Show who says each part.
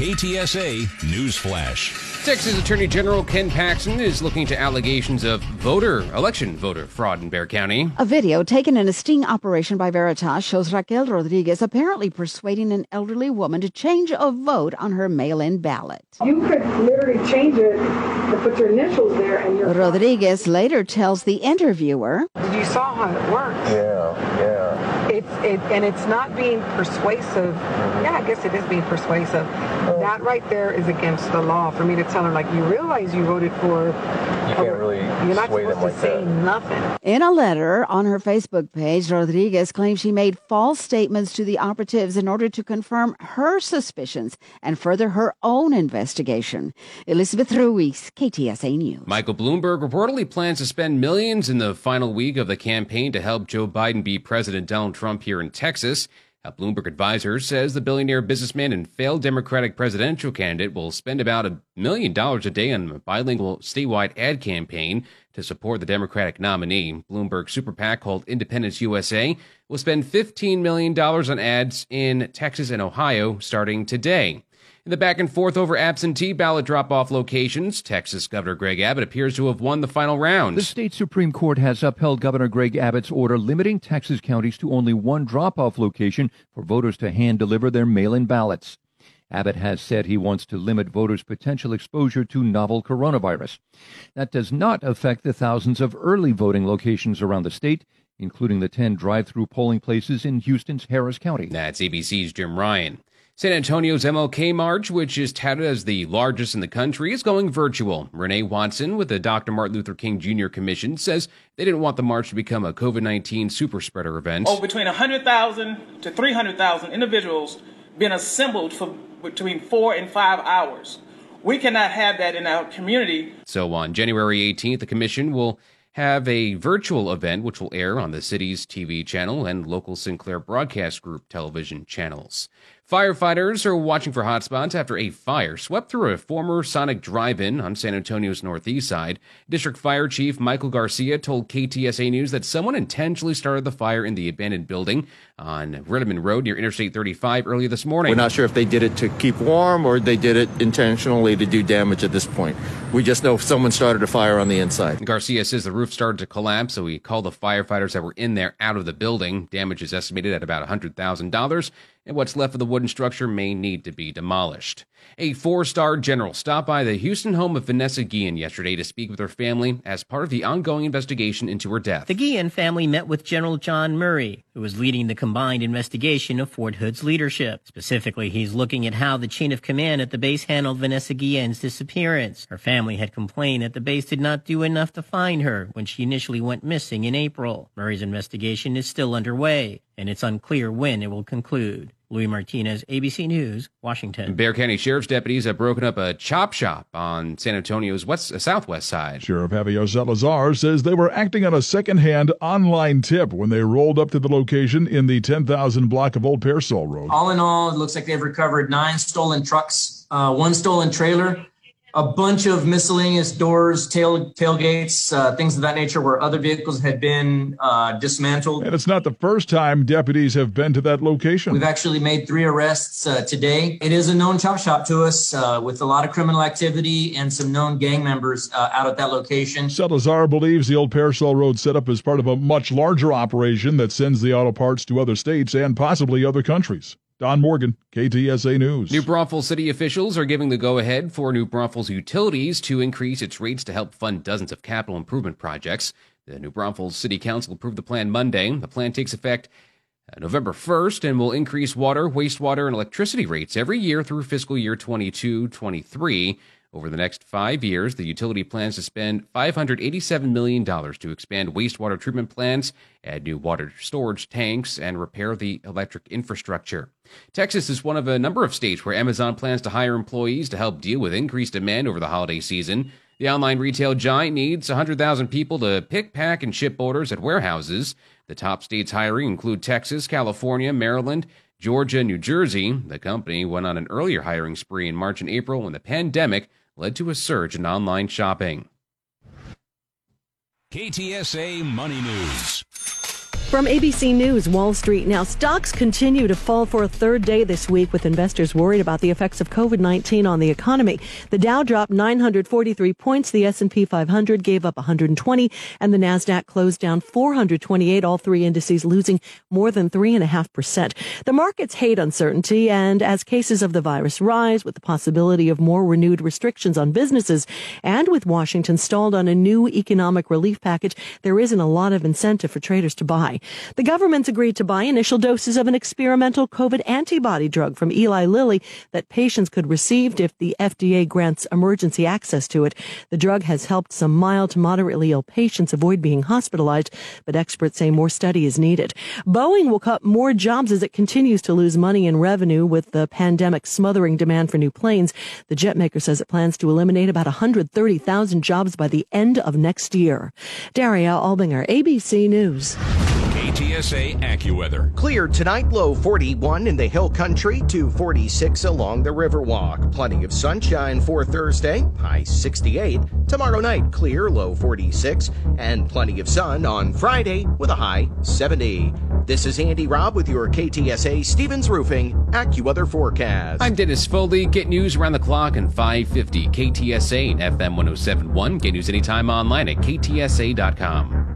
Speaker 1: KTSA News Flash.
Speaker 2: Texas Attorney General Ken Paxton is looking to allegations of voter, election voter fraud in Bexar County.
Speaker 3: A video taken in a sting operation by Veritas shows Raquel Rodriguez apparently persuading an elderly woman to change a vote on her mail in ballot.
Speaker 4: You could literally change it to put your initials there and your.
Speaker 3: Rodriguez later tells the interviewer
Speaker 5: You saw how it works.
Speaker 6: Yeah, yeah.
Speaker 5: It's it, and it's not being persuasive. Mm-hmm. Yeah, I guess it is being persuasive. Uh, that right there is against the law for me to tell her like you realize you voted for.
Speaker 6: You can't really
Speaker 5: You're not
Speaker 6: sway
Speaker 5: supposed
Speaker 6: them
Speaker 5: to
Speaker 6: like
Speaker 5: say
Speaker 6: that.
Speaker 5: nothing.
Speaker 3: In a letter on her Facebook page, Rodriguez claims she made false statements to the operatives in order to confirm her suspicions and further her own investigation. Elizabeth Ruiz, KTSA News.
Speaker 2: Michael Bloomberg reportedly plans to spend millions in the final week of the campaign to help Joe Biden beat President Donald Trump here in Texas. A Bloomberg advisor says the billionaire businessman and failed Democratic presidential candidate will spend about a million dollars a day on a bilingual statewide ad campaign to support the Democratic nominee. Bloomberg super PAC called Independence USA will spend $15 million on ads in Texas and Ohio starting today. In the back and forth over absentee ballot drop off locations, Texas Governor Greg Abbott appears to have won the final round.
Speaker 7: The state Supreme Court has upheld Governor Greg Abbott's order limiting Texas counties to only one drop off location for voters to hand deliver their mail in ballots. Abbott has said he wants to limit voters' potential exposure to novel coronavirus. That does not affect the thousands of early voting locations around the state, including the 10 drive through polling places in Houston's Harris County.
Speaker 2: That's ABC's Jim Ryan. San Antonio's MLK March, which is touted as the largest in the country, is going virtual. Renee Watson with the Dr. Martin Luther King Jr. Commission says they didn't want the march to become a COVID 19 super spreader event.
Speaker 8: Oh, between 100,000 to 300,000 individuals being assembled for between four and five hours. We cannot have that in our community.
Speaker 2: So on January 18th, the commission will have a virtual event which will air on the city's TV channel and local Sinclair Broadcast Group television channels. Firefighters are watching for hotspots after a fire swept through a former Sonic drive-in on San Antonio's northeast side. District Fire Chief Michael Garcia told KTSA News that someone intentionally started the fire in the abandoned building on Redmond Road near Interstate 35 early this morning.
Speaker 9: We're not sure if they did it to keep warm or they did it intentionally to do damage at this point. We just know someone started a fire on the inside.
Speaker 2: Garcia says the roof started to collapse, so he called the firefighters that were in there out of the building. Damage is estimated at about $100,000, and what's left of the wooden structure may need to be demolished. A four star general stopped by the Houston home of Vanessa Guillen yesterday to speak with her family as part of the ongoing investigation into her death.
Speaker 10: The Guillen family met with General John Murray, who is leading the combined investigation of Fort Hood's leadership. Specifically, he's looking at how the chain of command at the base handled Vanessa Guillen's disappearance. Her family had complained that the base did not do enough to find her when she initially went missing in April. Murray's investigation is still underway, and it's unclear when it will conclude. Louis Martinez, ABC News, Washington.
Speaker 2: Bexar County Sheriff's deputies have broken up a chop shop on San Antonio's west, uh, southwest side.
Speaker 11: Sheriff Javier Salazar says they were acting on a secondhand online tip when they rolled up to the location in the 10,000 block of Old Pearsall Road.
Speaker 12: All in all, it looks like they've recovered nine stolen trucks, uh, one stolen trailer, a bunch of miscellaneous doors, tail tailgates, uh, things of that nature, where other vehicles had been uh, dismantled.
Speaker 11: And it's not the first time deputies have been to that location.
Speaker 12: We've actually made three arrests uh, today. It is a known chop shop to us uh, with a lot of criminal activity and some known gang members uh, out at that location.
Speaker 11: Salazar believes the Old Pearsall Road setup is part of a much larger operation that sends the auto parts to other states and possibly other countries. Don Morgan, KTSA News.
Speaker 2: New Braunfels city officials are giving the go ahead for New Braunfels Utilities to increase its rates to help fund dozens of capital improvement projects. The New Braunfels City Council approved the plan Monday. The plan takes effect uh, November 1st and will increase water, wastewater, and electricity rates every year through fiscal year 22 23. Over the next five years, the utility plans to spend $587 million to expand wastewater treatment plants, add new water storage tanks, and repair the electric infrastructure. Texas is one of a number of states where Amazon plans to hire employees to help deal with increased demand over the holiday season. The online retail giant needs 100,000 people to pick, pack, and ship orders at warehouses. The top states hiring include Texas, California, Maryland, Georgia, New Jersey. The company went on an earlier hiring spree in March and April when the pandemic led to a surge in online shopping.
Speaker 1: KTSA Money News. From ABC News, Wall Street. Now, stocks continue to fall for a third day this week with investors worried about the effects of COVID-19 on the economy. The Dow dropped 943 points, the S&P 500 gave up 120, and the Nasdaq closed down 428, all three indices losing more than 3.5%. The markets hate uncertainty, and as cases of the virus rise with the possibility of more renewed restrictions on businesses, and with Washington stalled on a new economic relief package, there isn't a lot of incentive for traders to buy. The government's agreed to buy initial doses of an experimental COVID antibody drug from Eli Lilly that patients could receive if the FDA grants emergency access to it. The drug has helped some mild to moderately ill patients avoid being hospitalized, but experts say more study is needed. Boeing will cut more jobs as it continues to lose money and revenue with the pandemic smothering demand for new planes. The jet maker says it plans to eliminate about 130,000 jobs by the end of next year. Daria Albinger, ABC News.
Speaker 13: KTSA AccuWeather.
Speaker 14: Clear tonight, low 41 in the hill country to 46 along the Riverwalk. Plenty of sunshine for Thursday, high 68. Tomorrow night, clear, low 46, and plenty of sun on Friday with a high 70. This is Andy Robb with your KTSA Stevens Roofing AccuWeather forecast.
Speaker 2: I'm Dennis Foley. Get news around the clock and 550 KTSA and FM 1071. Get news anytime online at ktsa.com.